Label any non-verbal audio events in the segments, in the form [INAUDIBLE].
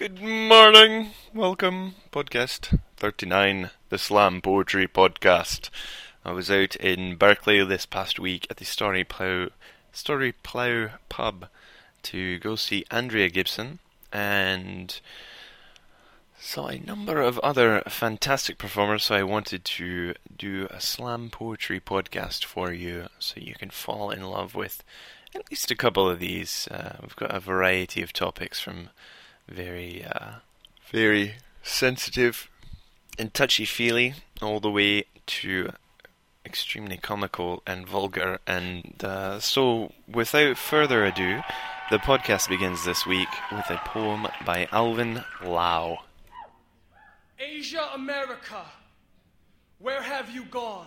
Good morning. Welcome. Podcast 39, the Slam Poetry Podcast. I was out in Berkeley this past week at the Starry Plough, Starry Plough pub to go see Andrea Gibson and saw a number of other fantastic performers. So I wanted to do a slam poetry podcast for you so you can fall in love with at least a couple of these. Uh, we've got a variety of topics from very, uh, very sensitive and touchy feely all the way to extremely comical and vulgar. And uh, so, without further ado, the podcast begins this week with a poem by Alvin Lau. Asia America, where have you gone?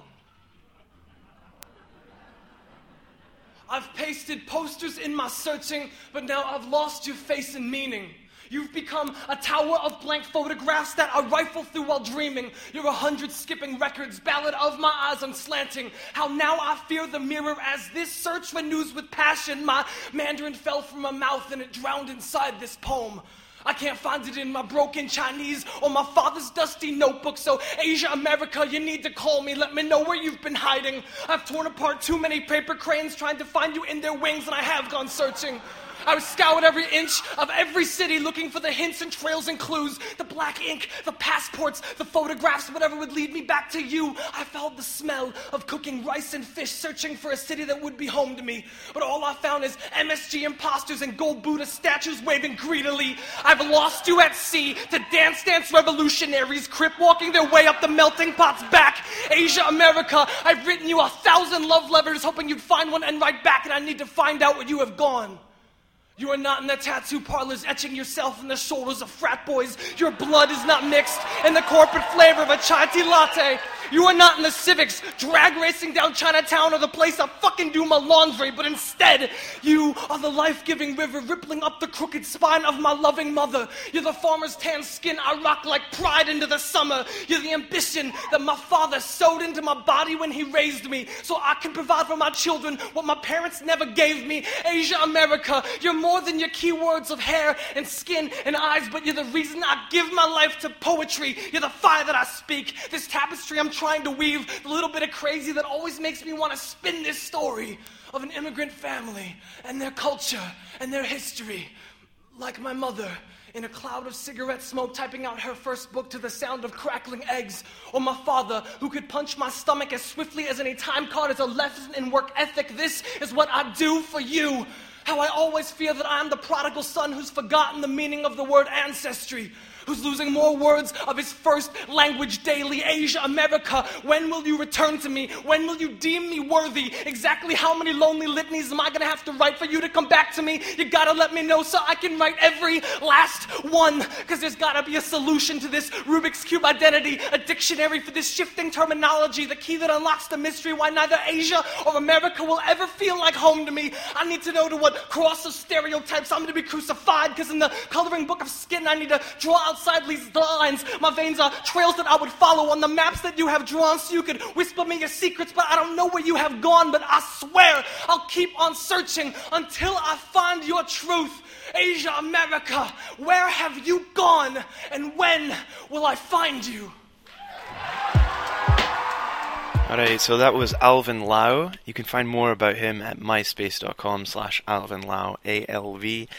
I've pasted posters in my searching, but now I've lost your face and meaning. You've become a tower of blank photographs that I rifle through while dreaming. You're a hundred skipping records, ballad of my eyes unslanting. How now I fear the mirror as this search renews with passion. My Mandarin fell from my mouth and it drowned inside this poem. I can't find it in my broken Chinese or my father's dusty notebook. So, Asia, America, you need to call me. Let me know where you've been hiding. I've torn apart too many paper cranes trying to find you in their wings, and I have gone searching. I would scour every inch of every city looking for the hints and trails and clues, the black ink, the passports, the photographs, whatever would lead me back to you. I felt the smell of cooking rice and fish, searching for a city that would be home to me. But all I found is MSG imposters and gold Buddha statues waving greedily. I've lost you at sea to dance dance revolutionaries, crip walking their way up the melting pot's back. Asia, America, I've written you a thousand love letters hoping you'd find one and write back, and I need to find out where you have gone. You are not in the tattoo parlors etching yourself in the shoulders of frat boys. Your blood is not mixed in the corporate flavor of a chai tea latte. You are not in the civics drag racing down Chinatown or the place I fucking do my laundry, but instead, you are the life giving river rippling up the crooked spine of my loving mother. You're the farmer's tan skin I rock like pride into the summer. You're the ambition that my father sewed into my body when he raised me so I can provide for my children what my parents never gave me. Asia, America, you're more than your keywords of hair and skin and eyes, but you're the reason I give my life to poetry. You're the fire that I speak. This tapestry I'm trying to weave, the little bit of crazy that always makes me want to spin this story of an immigrant family and their culture and their history. Like my mother, in a cloud of cigarette smoke, typing out her first book to the sound of crackling eggs. Or my father, who could punch my stomach as swiftly as any time card as a lesson in work ethic. This is what I do for you. How I always feel that I'm the prodigal son who's forgotten the meaning of the word ancestry who's losing more words of his first language daily. Asia, America, when will you return to me? When will you deem me worthy? Exactly how many lonely litanies am I gonna have to write for you to come back to me? You gotta let me know so I can write every last one, because there's gotta be a solution to this Rubik's Cube identity, a dictionary for this shifting terminology, the key that unlocks the mystery why neither Asia or America will ever feel like home to me. I need to know to what cross of stereotypes I'm gonna be crucified, because in the coloring book of skin, I need to draw outside these lines. My veins are trails that I would follow on the maps that you have drawn so you could whisper me your secrets, but I don't know where you have gone. But I swear I'll keep on searching until I find your truth. Asia, America, where have you gone? And when will I find you? Alright, so that was Alvin Lau. You can find more about him at myspace.com slash Alvin Lau, A-L-V-I-N-L-A-U.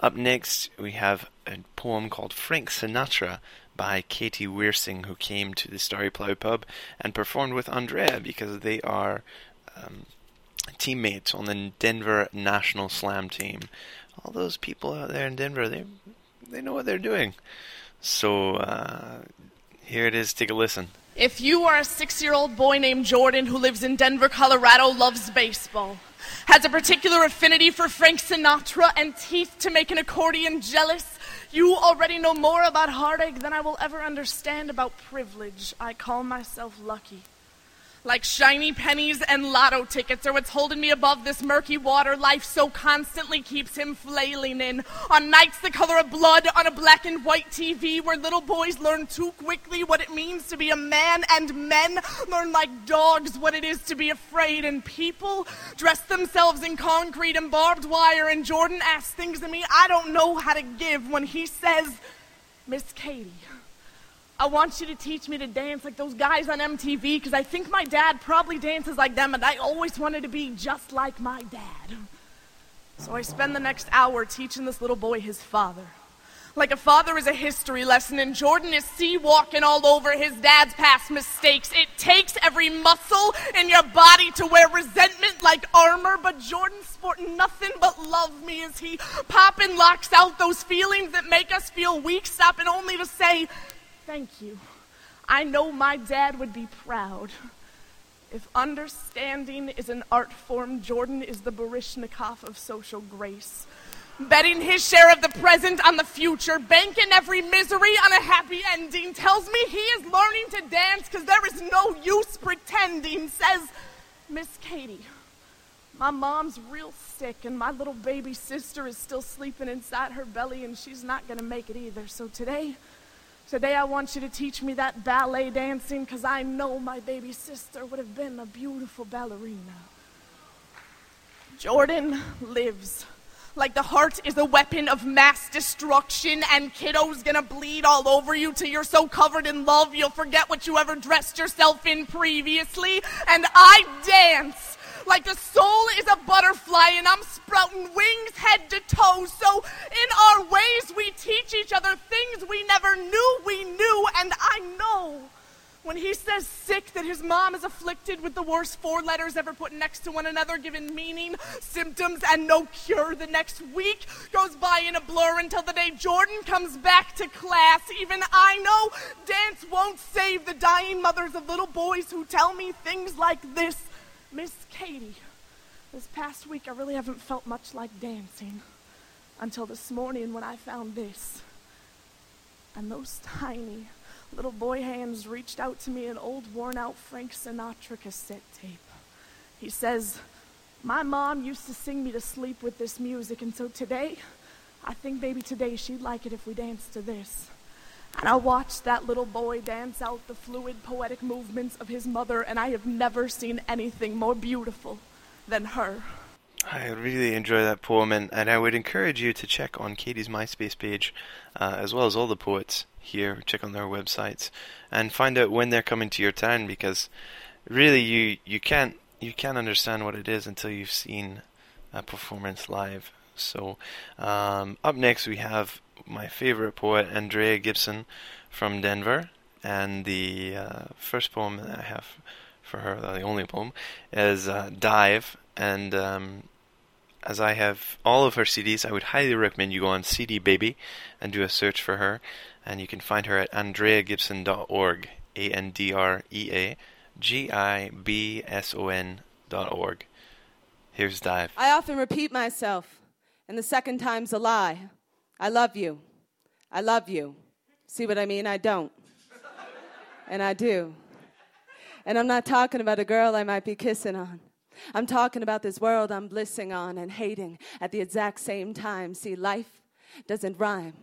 Up next, we have a poem called Frank Sinatra by Katie Wirsing, who came to the Starry Plough pub and performed with Andrea because they are um, teammates on the Denver National Slam team. All those people out there in Denver, they they know what they're doing. So uh, here it is. Take a listen. If you are a six year old boy named Jordan who lives in Denver, Colorado, loves baseball, has a particular affinity for Frank Sinatra and teeth to make an accordion jealous, you already know more about heartache than I will ever understand about privilege. I call myself lucky. Like shiny pennies and lotto tickets are what's holding me above this murky water life so constantly keeps him flailing in. On nights the color of blood on a black and white TV where little boys learn too quickly what it means to be a man and men learn like dogs what it is to be afraid and people dress themselves in concrete and barbed wire and Jordan asks things of me I don't know how to give when he says, Miss Katie. I want you to teach me to dance like those guys on MTV because I think my dad probably dances like them and I always wanted to be just like my dad. So I spend the next hour teaching this little boy his father. Like a father is a history lesson, and Jordan is sea walking all over his dad's past mistakes. It takes every muscle in your body to wear resentment like armor, but Jordan's sporting nothing but love me as he popping locks out those feelings that make us feel weak, stopping only to say, Thank you. I know my dad would be proud. If understanding is an art form, Jordan is the Baryshnikov of social grace. Betting his share of the present on the future, banking every misery on a happy ending, tells me he is learning to dance because there is no use pretending, says Miss Katie. My mom's real sick, and my little baby sister is still sleeping inside her belly, and she's not going to make it either. So today, Today, I want you to teach me that ballet dancing because I know my baby sister would have been a beautiful ballerina. Jordan lives. Like the heart is a weapon of mass destruction, and kiddo's gonna bleed all over you till you're so covered in love you'll forget what you ever dressed yourself in previously. And I dance like the soul is a butterfly and I'm sprouting wings head to toe. So in our ways, we teach each other things we never knew we knew. And I know when he says sick that his mom is afflicted with the worst four letters ever put next to one another, given meaning, symptoms, and no cure. The next week goes by in a blur until the day Jordan comes back to class. Even I know dance won't save the dying mothers of little boys who tell me things like this. Miss Katie, this past week I really haven't felt much like dancing until this morning when I found this. And those tiny little boy hands reached out to me an old worn out Frank Sinatra cassette tape. He says, My mom used to sing me to sleep with this music, and so today, I think maybe today she'd like it if we danced to this. And I watched that little boy dance out the fluid, poetic movements of his mother, and I have never seen anything more beautiful than her. I really enjoy that poem, and, and I would encourage you to check on Katie's MySpace page, uh, as well as all the poets here. Check on their websites and find out when they're coming to your town, because really you you can't you can't understand what it is until you've seen a performance live. So um, up next we have my favorite poet, Andrea Gibson from Denver. And the uh, first poem that I have for her, the only poem, is uh, Dive. And um, as I have all of her CDs, I would highly recommend you go on CD Baby and do a search for her. And you can find her at andreagibson.org. A N D R E A G I B S O N dot org. Here's Dive. I often repeat myself, and the second time's a lie. I love you. I love you. See what I mean? I don't. And I do. And I'm not talking about a girl I might be kissing on. I'm talking about this world I'm blissing on and hating at the exact same time. See, life doesn't rhyme.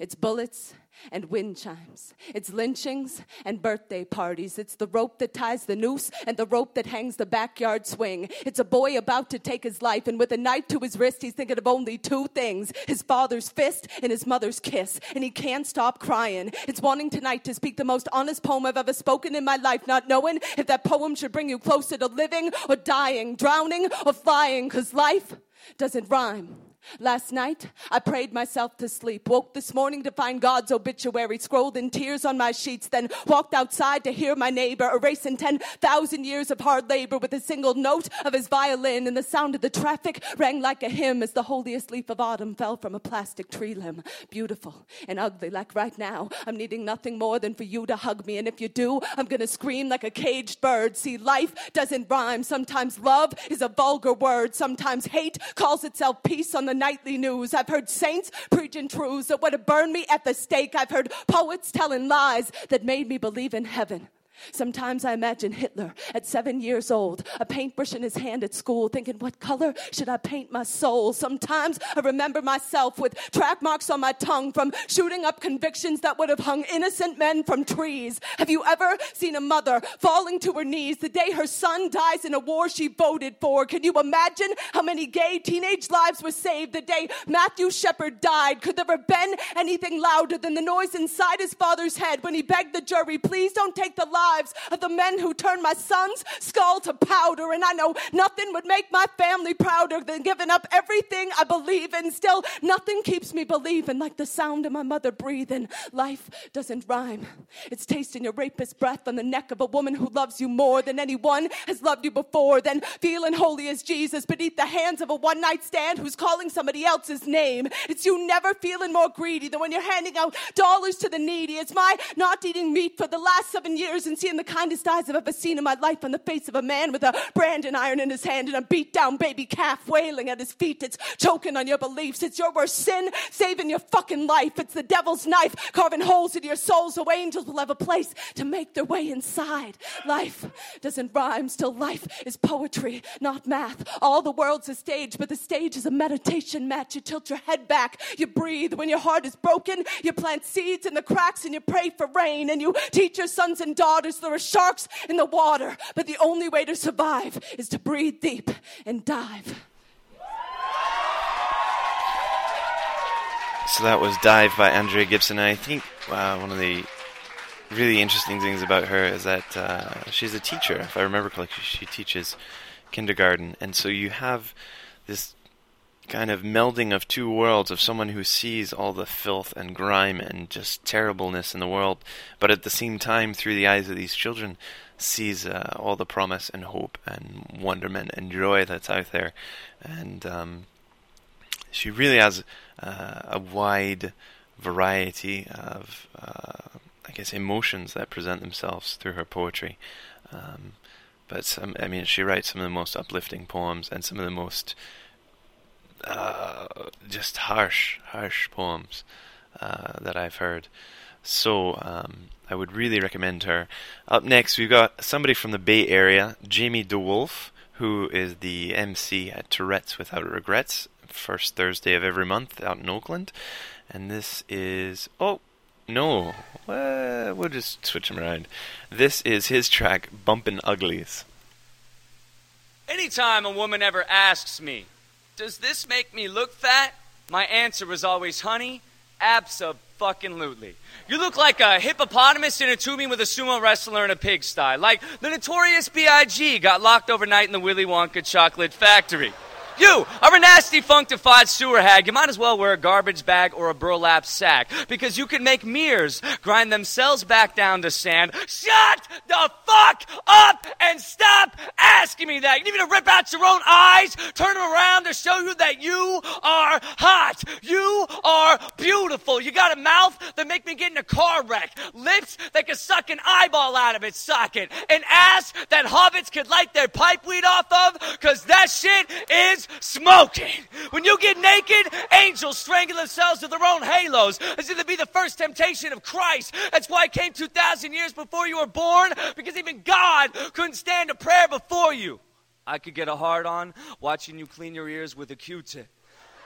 It's bullets and wind chimes. It's lynchings and birthday parties. It's the rope that ties the noose and the rope that hangs the backyard swing. It's a boy about to take his life, and with a knife to his wrist, he's thinking of only two things his father's fist and his mother's kiss. And he can't stop crying. It's wanting tonight to speak the most honest poem I've ever spoken in my life, not knowing if that poem should bring you closer to living or dying, drowning or flying, because life doesn't rhyme. Last night, I prayed myself to sleep. Woke this morning to find God's obituary, scrolled in tears on my sheets, then walked outside to hear my neighbor erasing 10,000 years of hard labor with a single note of his violin, and the sound of the traffic rang like a hymn as the holiest leaf of autumn fell from a plastic tree limb. Beautiful and ugly, like right now. I'm needing nothing more than for you to hug me, and if you do, I'm gonna scream like a caged bird. See, life doesn't rhyme. Sometimes love is a vulgar word, sometimes hate calls itself peace on the the nightly news. I've heard saints preaching truths that would have burned me at the stake. I've heard poets telling lies that made me believe in heaven. Sometimes I imagine Hitler at seven years old, a paintbrush in his hand at school, thinking, What color should I paint my soul? Sometimes I remember myself with track marks on my tongue from shooting up convictions that would have hung innocent men from trees. Have you ever seen a mother falling to her knees the day her son dies in a war she voted for? Can you imagine how many gay teenage lives were saved the day Matthew Shepard died? Could there have been anything louder than the noise inside his father's head when he begged the jury, Please don't take the lie lives of the men who turned my son's skull to powder. And I know nothing would make my family prouder than giving up everything I believe in. Still, nothing keeps me believing like the sound of my mother breathing. Life doesn't rhyme. It's tasting your rapist breath on the neck of a woman who loves you more than anyone has loved you before. Then feeling holy as Jesus beneath the hands of a one night stand who's calling somebody else's name. It's you never feeling more greedy than when you're handing out dollars to the needy. It's my not eating meat for the last seven years and seeing the kindest eyes I've ever seen in my life on the face of a man with a branding iron in his hand and a beat down baby calf wailing at his feet. It's choking on your beliefs. It's your worst sin saving your fucking life. It's the devil's knife carving holes in your soul so angels will have a place to make their way inside. Life doesn't rhyme, still life is poetry, not math. All the world's a stage, but the stage is a meditation mat. You tilt your head back, you breathe. When your heart is broken, you plant seeds in the cracks and you pray for rain and you teach your sons and daughters there are sharks in the water, but the only way to survive is to breathe deep and dive. So that was Dive by Andrea Gibson. And I think uh, one of the really interesting things about her is that uh, she's a teacher. If I remember correctly, she teaches kindergarten. And so you have this kind of melding of two worlds of someone who sees all the filth and grime and just terribleness in the world, but at the same time, through the eyes of these children, sees uh, all the promise and hope and wonderment and joy that's out there. And um, she really has uh, a wide variety of, uh, I guess, emotions that present themselves through her poetry. Um, but some, I mean, she writes some of the most uplifting poems and some of the most uh, just harsh, harsh poems uh, that I've heard. So um, I would really recommend her. Up next, we've got somebody from the Bay Area, Jamie DeWolf, who is the MC at Tourette's Without Regrets, first Thursday of every month out in Oakland. And this is oh no, uh, we'll just switch him around. This is his track, Bumpin' Uglies. Anytime a woman ever asks me, does this make me look fat? My answer was always, honey, absolutely. You look like a hippopotamus in a tubing with a sumo wrestler in a pigsty. Like the notorious B.I.G. got locked overnight in the Willy Wonka chocolate factory. You are a nasty, functified sewer hag. You might as well wear a garbage bag or a burlap sack because you can make mirrors grind themselves back down to sand. Shut the fuck up and stop asking me that. You need me to rip out your own eyes, turn them around to show you that you are hot. You are beautiful. You got a mouth that make me get in a car wreck, lips that can suck an eyeball out of its socket, an ass that hobbits could light their pipe weed off of because that shit is smoking. When you get naked, angels strangle themselves with their own halos as if it be the first temptation of Christ. That's why it came 2,000 years before you were born, because even God couldn't stand a prayer before you. I could get a hard on watching you clean your ears with a Q tip.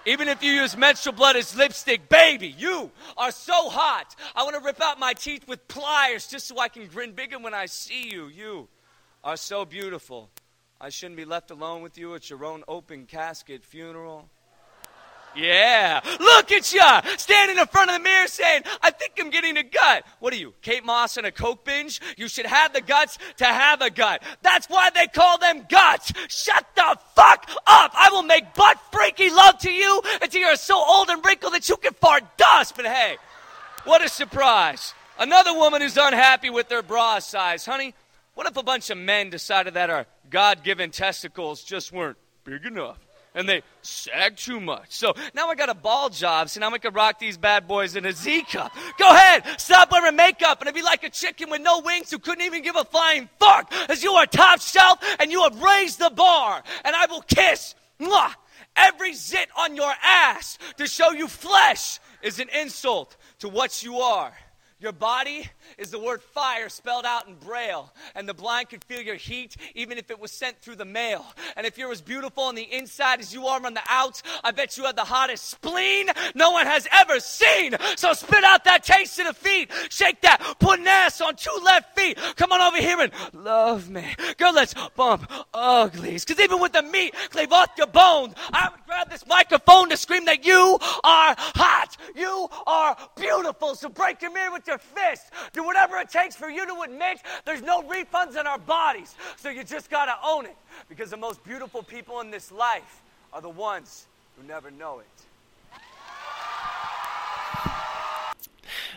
Even if you use menstrual blood as lipstick, baby, you are so hot. I want to rip out my teeth with pliers just so I can grin bigger when I see you. You are so beautiful. I shouldn't be left alone with you at your own open casket funeral. Yeah, look at ya standing in front of the mirror saying, I think I'm getting a gut. What are you, Kate Moss and a Coke binge? You should have the guts to have a gut. That's why they call them guts. Shut the fuck up. I will make butt freaky love to you until you're so old and wrinkled that you can fart dust. But hey, what a surprise. Another woman who's unhappy with their bra size. Honey, what if a bunch of men decided that our God given testicles just weren't big enough? and they sag too much. So now I got a ball job, so now I can rock these bad boys in a Z cup. Go ahead, stop wearing makeup, and I'd be like a chicken with no wings who couldn't even give a flying fuck, as you are top shelf and you have raised the bar, and I will kiss mwah, every zit on your ass to show you flesh is an insult to what you are. Your body is the word fire spelled out in braille, and the blind could feel your heat even if it was sent through the mail. And if you're as beautiful on the inside as you are on the outs, I bet you have the hottest spleen no one has ever seen. So spit out that taste of defeat. Shake that, put an ass on two left feet. Come on over here and love me. Girl, let's bump uglies. Cause even with the meat, cleave off your bones. I would grab this microphone to scream that you are hot. You are beautiful. So break your mirror with your fist. Do whatever it takes for you to admit there's no refunds in our bodies. So you just got to own it. Because the most beautiful people in this life are the ones who never know it.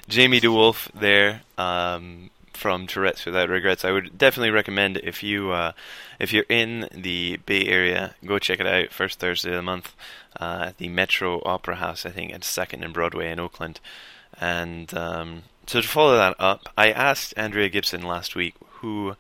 Jamie DeWolf there um, from Tourette's Without Regrets. I would definitely recommend if you uh, if you're in the Bay Area, go check it out. First Thursday of the month uh, at the Metro Opera House, I think, and Second and Broadway in Oakland. And um, so to follow that up, I asked Andrea Gibson last week who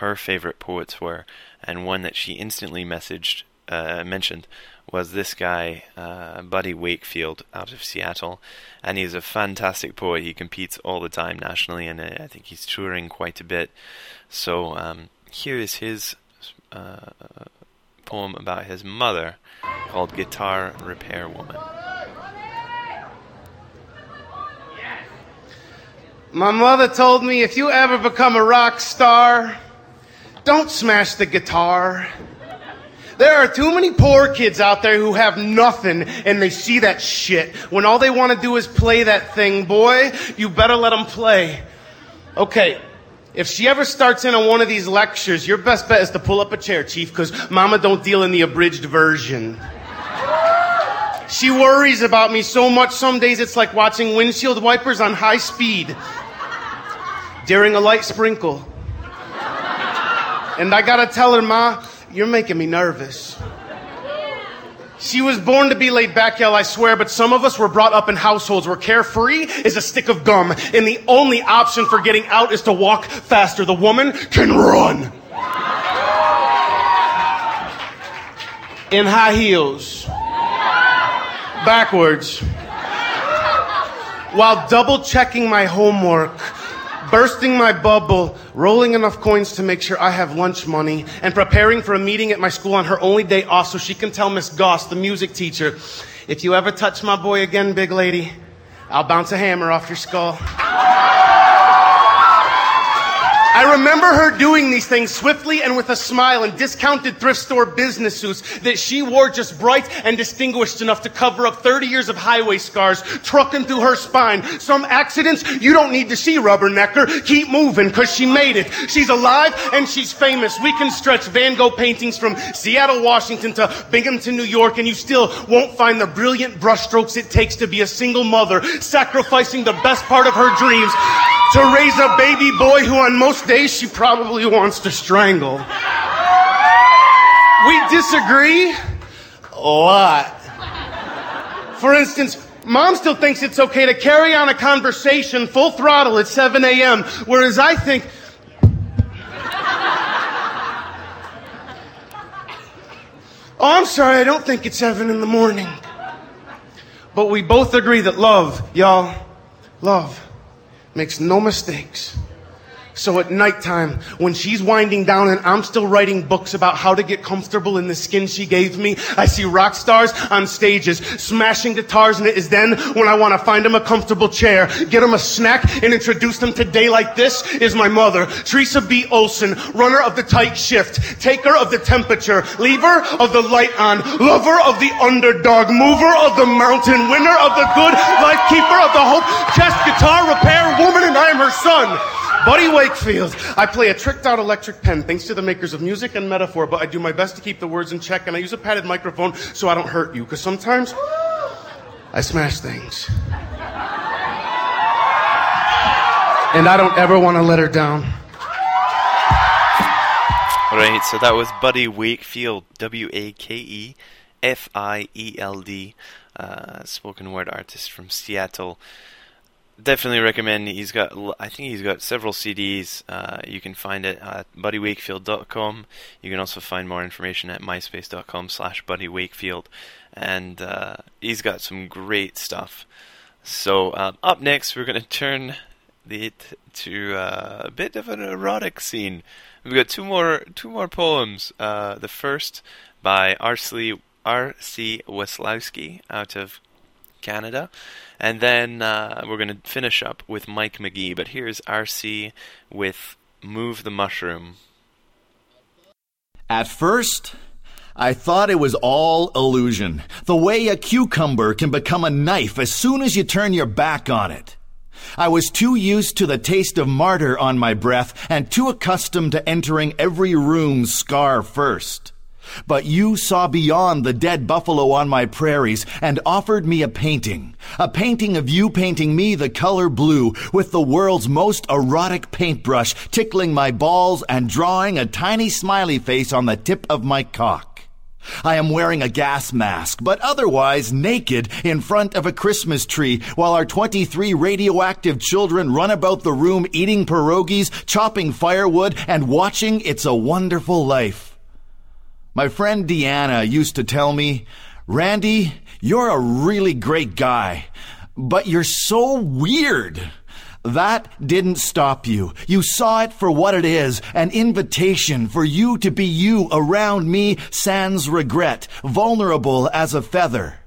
her favorite poets were, and one that she instantly messaged uh, mentioned was this guy, uh, Buddy Wakefield, out of Seattle, and he's a fantastic poet. He competes all the time nationally, and I think he's touring quite a bit. So um, here is his uh, poem about his mother, called "Guitar Repair Woman." My mother told me if you ever become a rock star, don't smash the guitar. There are too many poor kids out there who have nothing and they see that shit. When all they want to do is play that thing, boy, you better let them play. Okay, if she ever starts in on one of these lectures, your best bet is to pull up a chair, Chief, because Mama don't deal in the abridged version. She worries about me so much some days it's like watching windshield wipers on high speed during a light sprinkle. And I gotta tell her, Ma, you're making me nervous. She was born to be laid back, y'all, I swear, but some of us were brought up in households where carefree is a stick of gum, and the only option for getting out is to walk faster. The woman can run. In high heels. Backwards. While double checking my homework bursting my bubble, rolling enough coins to make sure I have lunch money, and preparing for a meeting at my school on her only day off so she can tell Miss Goss, the music teacher, if you ever touch my boy again, big lady, I'll bounce a hammer off your skull. I remember her doing these things swiftly and with a smile in discounted thrift store business suits that she wore just bright and distinguished enough to cover up 30 years of highway scars trucking through her spine. Some accidents you don't need to see, Rubbernecker. Keep moving because she made it. She's alive and she's famous. We can stretch Van Gogh paintings from Seattle, Washington to Binghamton, New York, and you still won't find the brilliant brushstrokes it takes to be a single mother, sacrificing the best part of her dreams to raise a baby boy who on most days she probably wants to strangle. We disagree a lot. For instance, mom still thinks it's okay to carry on a conversation full throttle at 7 a.m., whereas I think, Oh, I'm sorry, I don't think it's 7 in the morning. But we both agree that love, y'all, love makes no mistakes. So at nighttime, when she's winding down and I'm still writing books about how to get comfortable in the skin she gave me, I see rock stars on stages smashing guitars and it is then when I want to find them a comfortable chair, get them a snack and introduce them to day like this is my mother, Teresa B. Olson, runner of the tight shift, taker of the temperature, lever of the light on, lover of the underdog, mover of the mountain, winner of the good, life keeper of the hope, chest guitar repair woman and I am her son. Buddy Wakefield. I play a tricked out electric pen thanks to the makers of music and metaphor, but I do my best to keep the words in check and I use a padded microphone so I don't hurt you, because sometimes I smash things. And I don't ever want to let her down. Right, so that was Buddy Wakefield, W A K E F I E L D, uh, spoken word artist from Seattle definitely recommend. He's got, I think he's got several CDs. Uh, you can find it at buddywakefield.com. You can also find more information at myspace.com/slash buddywakefield, and uh, he's got some great stuff. So um, up next, we're going to turn it to uh, a bit of an erotic scene. We've got two more two more poems. Uh, the first by R.C. R.C. Weslowski out of Canada, and then uh, we're going to finish up with Mike McGee. But here's R.C. with "Move the Mushroom." At first, I thought it was all illusion. The way a cucumber can become a knife as soon as you turn your back on it. I was too used to the taste of martyr on my breath and too accustomed to entering every room scar first. But you saw beyond the dead buffalo on my prairies and offered me a painting. A painting of you painting me the color blue with the world's most erotic paintbrush tickling my balls and drawing a tiny smiley face on the tip of my cock. I am wearing a gas mask, but otherwise naked in front of a Christmas tree while our 23 radioactive children run about the room eating pierogies, chopping firewood, and watching It's a Wonderful Life. My friend Deanna used to tell me, Randy, you're a really great guy, but you're so weird. That didn't stop you. You saw it for what it is an invitation for you to be you around me, sans regret, vulnerable as a feather.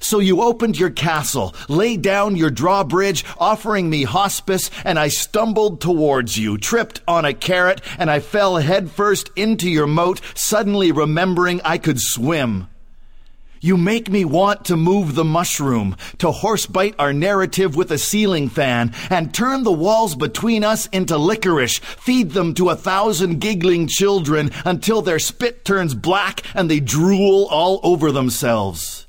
So you opened your castle, laid down your drawbridge, offering me hospice, and I stumbled towards you, tripped on a carrot, and I fell headfirst into your moat, suddenly remembering I could swim. You make me want to move the mushroom, to horsebite our narrative with a ceiling fan, and turn the walls between us into licorice, feed them to a thousand giggling children until their spit turns black and they drool all over themselves.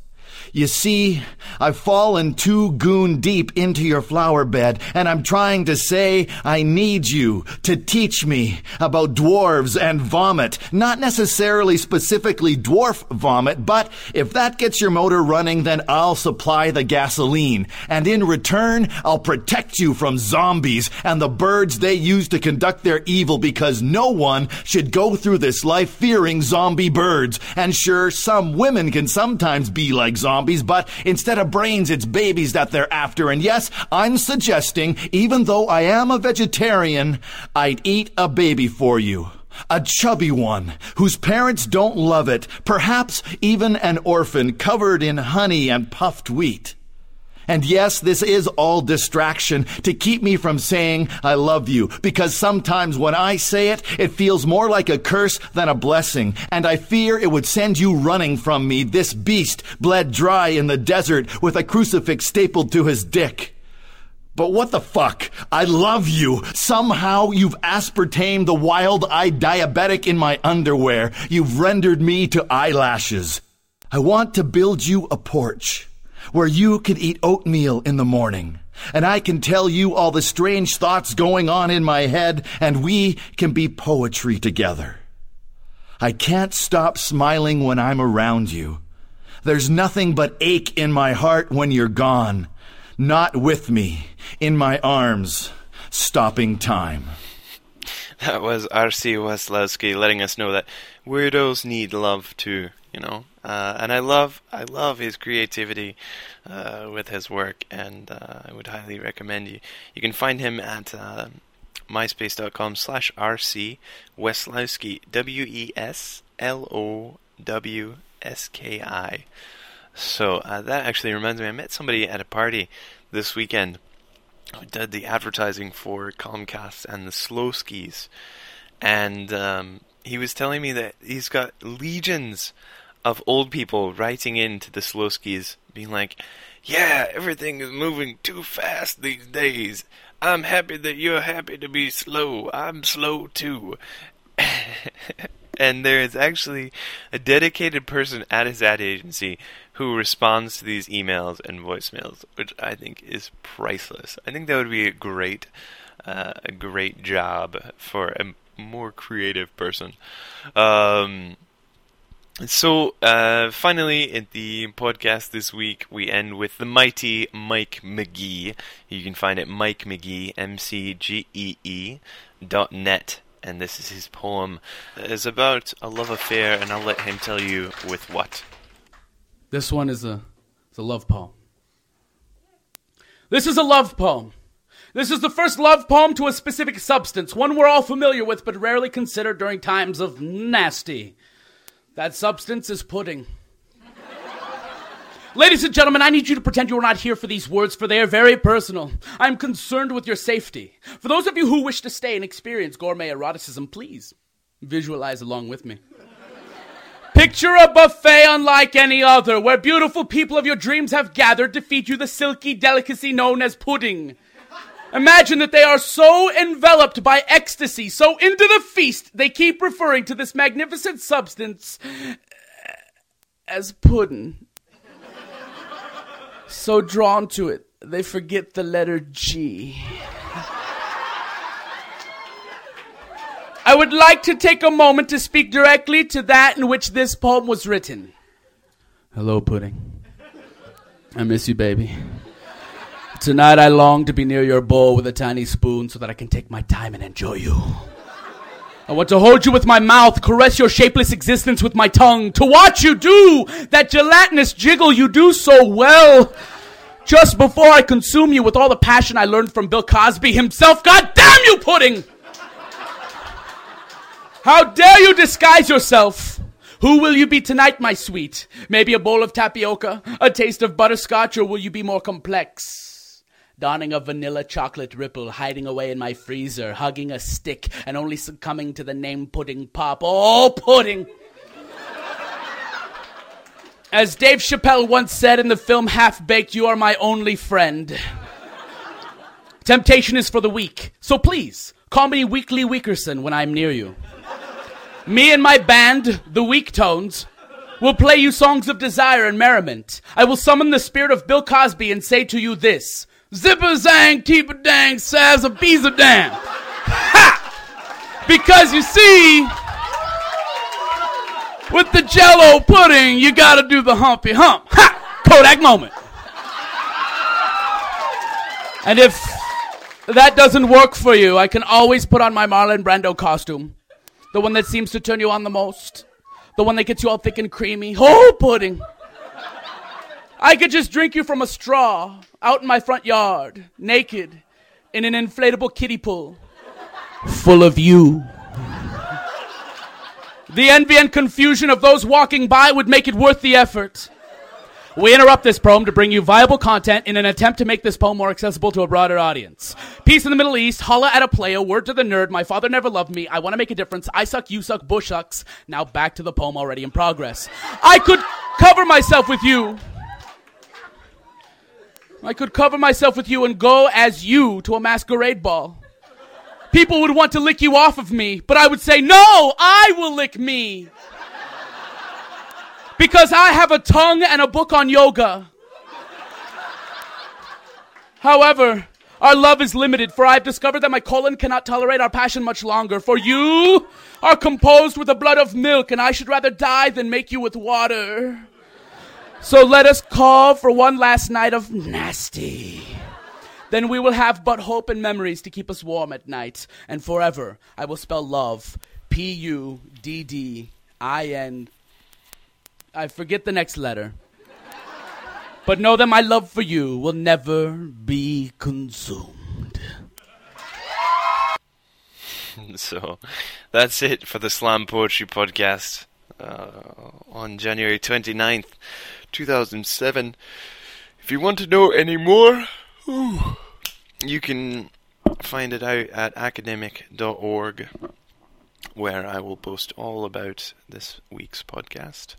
You see, I've fallen too goon deep into your flower bed, and I'm trying to say I need you to teach me about dwarves and vomit. Not necessarily specifically dwarf vomit, but if that gets your motor running, then I'll supply the gasoline. And in return, I'll protect you from zombies and the birds they use to conduct their evil because no one should go through this life fearing zombie birds. And sure, some women can sometimes be like zombies zombies, but instead of brains, it's babies that they're after. And yes, I'm suggesting, even though I am a vegetarian, I'd eat a baby for you. A chubby one, whose parents don't love it, perhaps even an orphan covered in honey and puffed wheat. And yes, this is all distraction to keep me from saying I love you, because sometimes when I say it, it feels more like a curse than a blessing, and I fear it would send you running from me, this beast bled dry in the desert with a crucifix stapled to his dick. But what the fuck? I love you. Somehow you've aspartamed the wild-eyed diabetic in my underwear. You've rendered me to eyelashes. I want to build you a porch where you can eat oatmeal in the morning. And I can tell you all the strange thoughts going on in my head, and we can be poetry together. I can't stop smiling when I'm around you. There's nothing but ache in my heart when you're gone, not with me, in my arms, stopping time. That was R.C. Weslowski letting us know that weirdos need love too, you know. Uh, and I love I love his creativity uh, with his work, and uh, I would highly recommend you. You can find him at uh, myspace.com slash rc Weslowski W E S L O W S K I. So uh, that actually reminds me, I met somebody at a party this weekend who did the advertising for Comcast and the Slowskis, and um, he was telling me that he's got legions of old people writing in to the Slowskis, being like, "Yeah, everything is moving too fast these days. I'm happy that you're happy to be slow. I'm slow too." [LAUGHS] and there is actually a dedicated person at his ad agency who responds to these emails and voicemails, which I think is priceless. I think that would be a great, uh, a great job for a more creative person. Um, so, uh, finally, in the podcast this week, we end with the mighty Mike McGee. You can find it Mike McGee, M C G E E dot net. And this is his poem. It's about a love affair, and I'll let him tell you with what. This one is a, it's a love poem. This is a love poem. This is the first love poem to a specific substance, one we're all familiar with but rarely consider during times of nasty. That substance is pudding. Ladies and gentlemen, I need you to pretend you are not here for these words, for they are very personal. I am concerned with your safety. For those of you who wish to stay and experience gourmet eroticism, please visualize along with me. Picture a buffet unlike any other, where beautiful people of your dreams have gathered to feed you the silky delicacy known as pudding. Imagine that they are so enveloped by ecstasy, so into the feast, they keep referring to this magnificent substance eh, as pudding so drawn to it, they forget the letter G. I would like to take a moment to speak directly to that in which this poem was written. Hello, Pudding. I miss you, baby. Tonight I long to be near your bowl with a tiny spoon so that I can take my time and enjoy you. I want to hold you with my mouth, caress your shapeless existence with my tongue, to watch you do that gelatinous jiggle you do so well. Just before I consume you with all the passion I learned from Bill Cosby himself, God damn you, pudding! How dare you disguise yourself? Who will you be tonight, my sweet? Maybe a bowl of tapioca, a taste of butterscotch, or will you be more complex? Donning a vanilla chocolate ripple, hiding away in my freezer, hugging a stick, and only succumbing to the name pudding pop. Oh, pudding! As Dave Chappelle once said in the film Half Baked, you are my only friend. Temptation is for the weak, so please call me Weekly Weakerson when I'm near you. Me and my band, the Weak Tones, will play you songs of desire and merriment. I will summon the spirit of Bill Cosby and say to you this Zipper zang, keep a dang, says a bees a damn. Ha! Because you see, with the jello pudding, you gotta do the humpy hump. Ha! Kodak moment. And if that doesn't work for you, I can always put on my Marlon Brando costume. The one that seems to turn you on the most. The one that gets you all thick and creamy. Oh, pudding. I could just drink you from a straw out in my front yard, naked, in an inflatable kiddie pool, full of you. The envy and confusion of those walking by would make it worth the effort. We interrupt this poem to bring you viable content in an attempt to make this poem more accessible to a broader audience. Peace in the Middle East, holla at a player, word to the nerd, my father never loved me, I want to make a difference, I suck, you suck, Bush sucks. Now back to the poem already in progress. I could cover myself with you. I could cover myself with you and go as you to a masquerade ball. People would want to lick you off of me, but I would say, No, I will lick me. Because I have a tongue and a book on yoga. However, our love is limited, for I have discovered that my colon cannot tolerate our passion much longer. For you are composed with the blood of milk, and I should rather die than make you with water. So let us call for one last night of nasty. Then we will have but hope and memories to keep us warm at night. And forever, I will spell love P U D D I N. I forget the next letter. But know that my love for you will never be consumed. [LAUGHS] so that's it for the Slam Poetry Podcast uh, on January 29th. 2007. If you want to know any more, you can find it out at academik.org, where I will post all about this week's podcast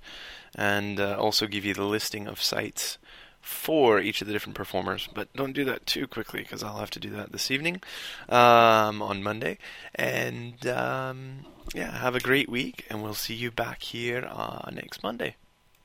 and uh, also give you the listing of sites for each of the different performers. But don't do that too quickly because I'll have to do that this evening um, on Monday. And um, yeah, have a great week, and we'll see you back here uh, next Monday.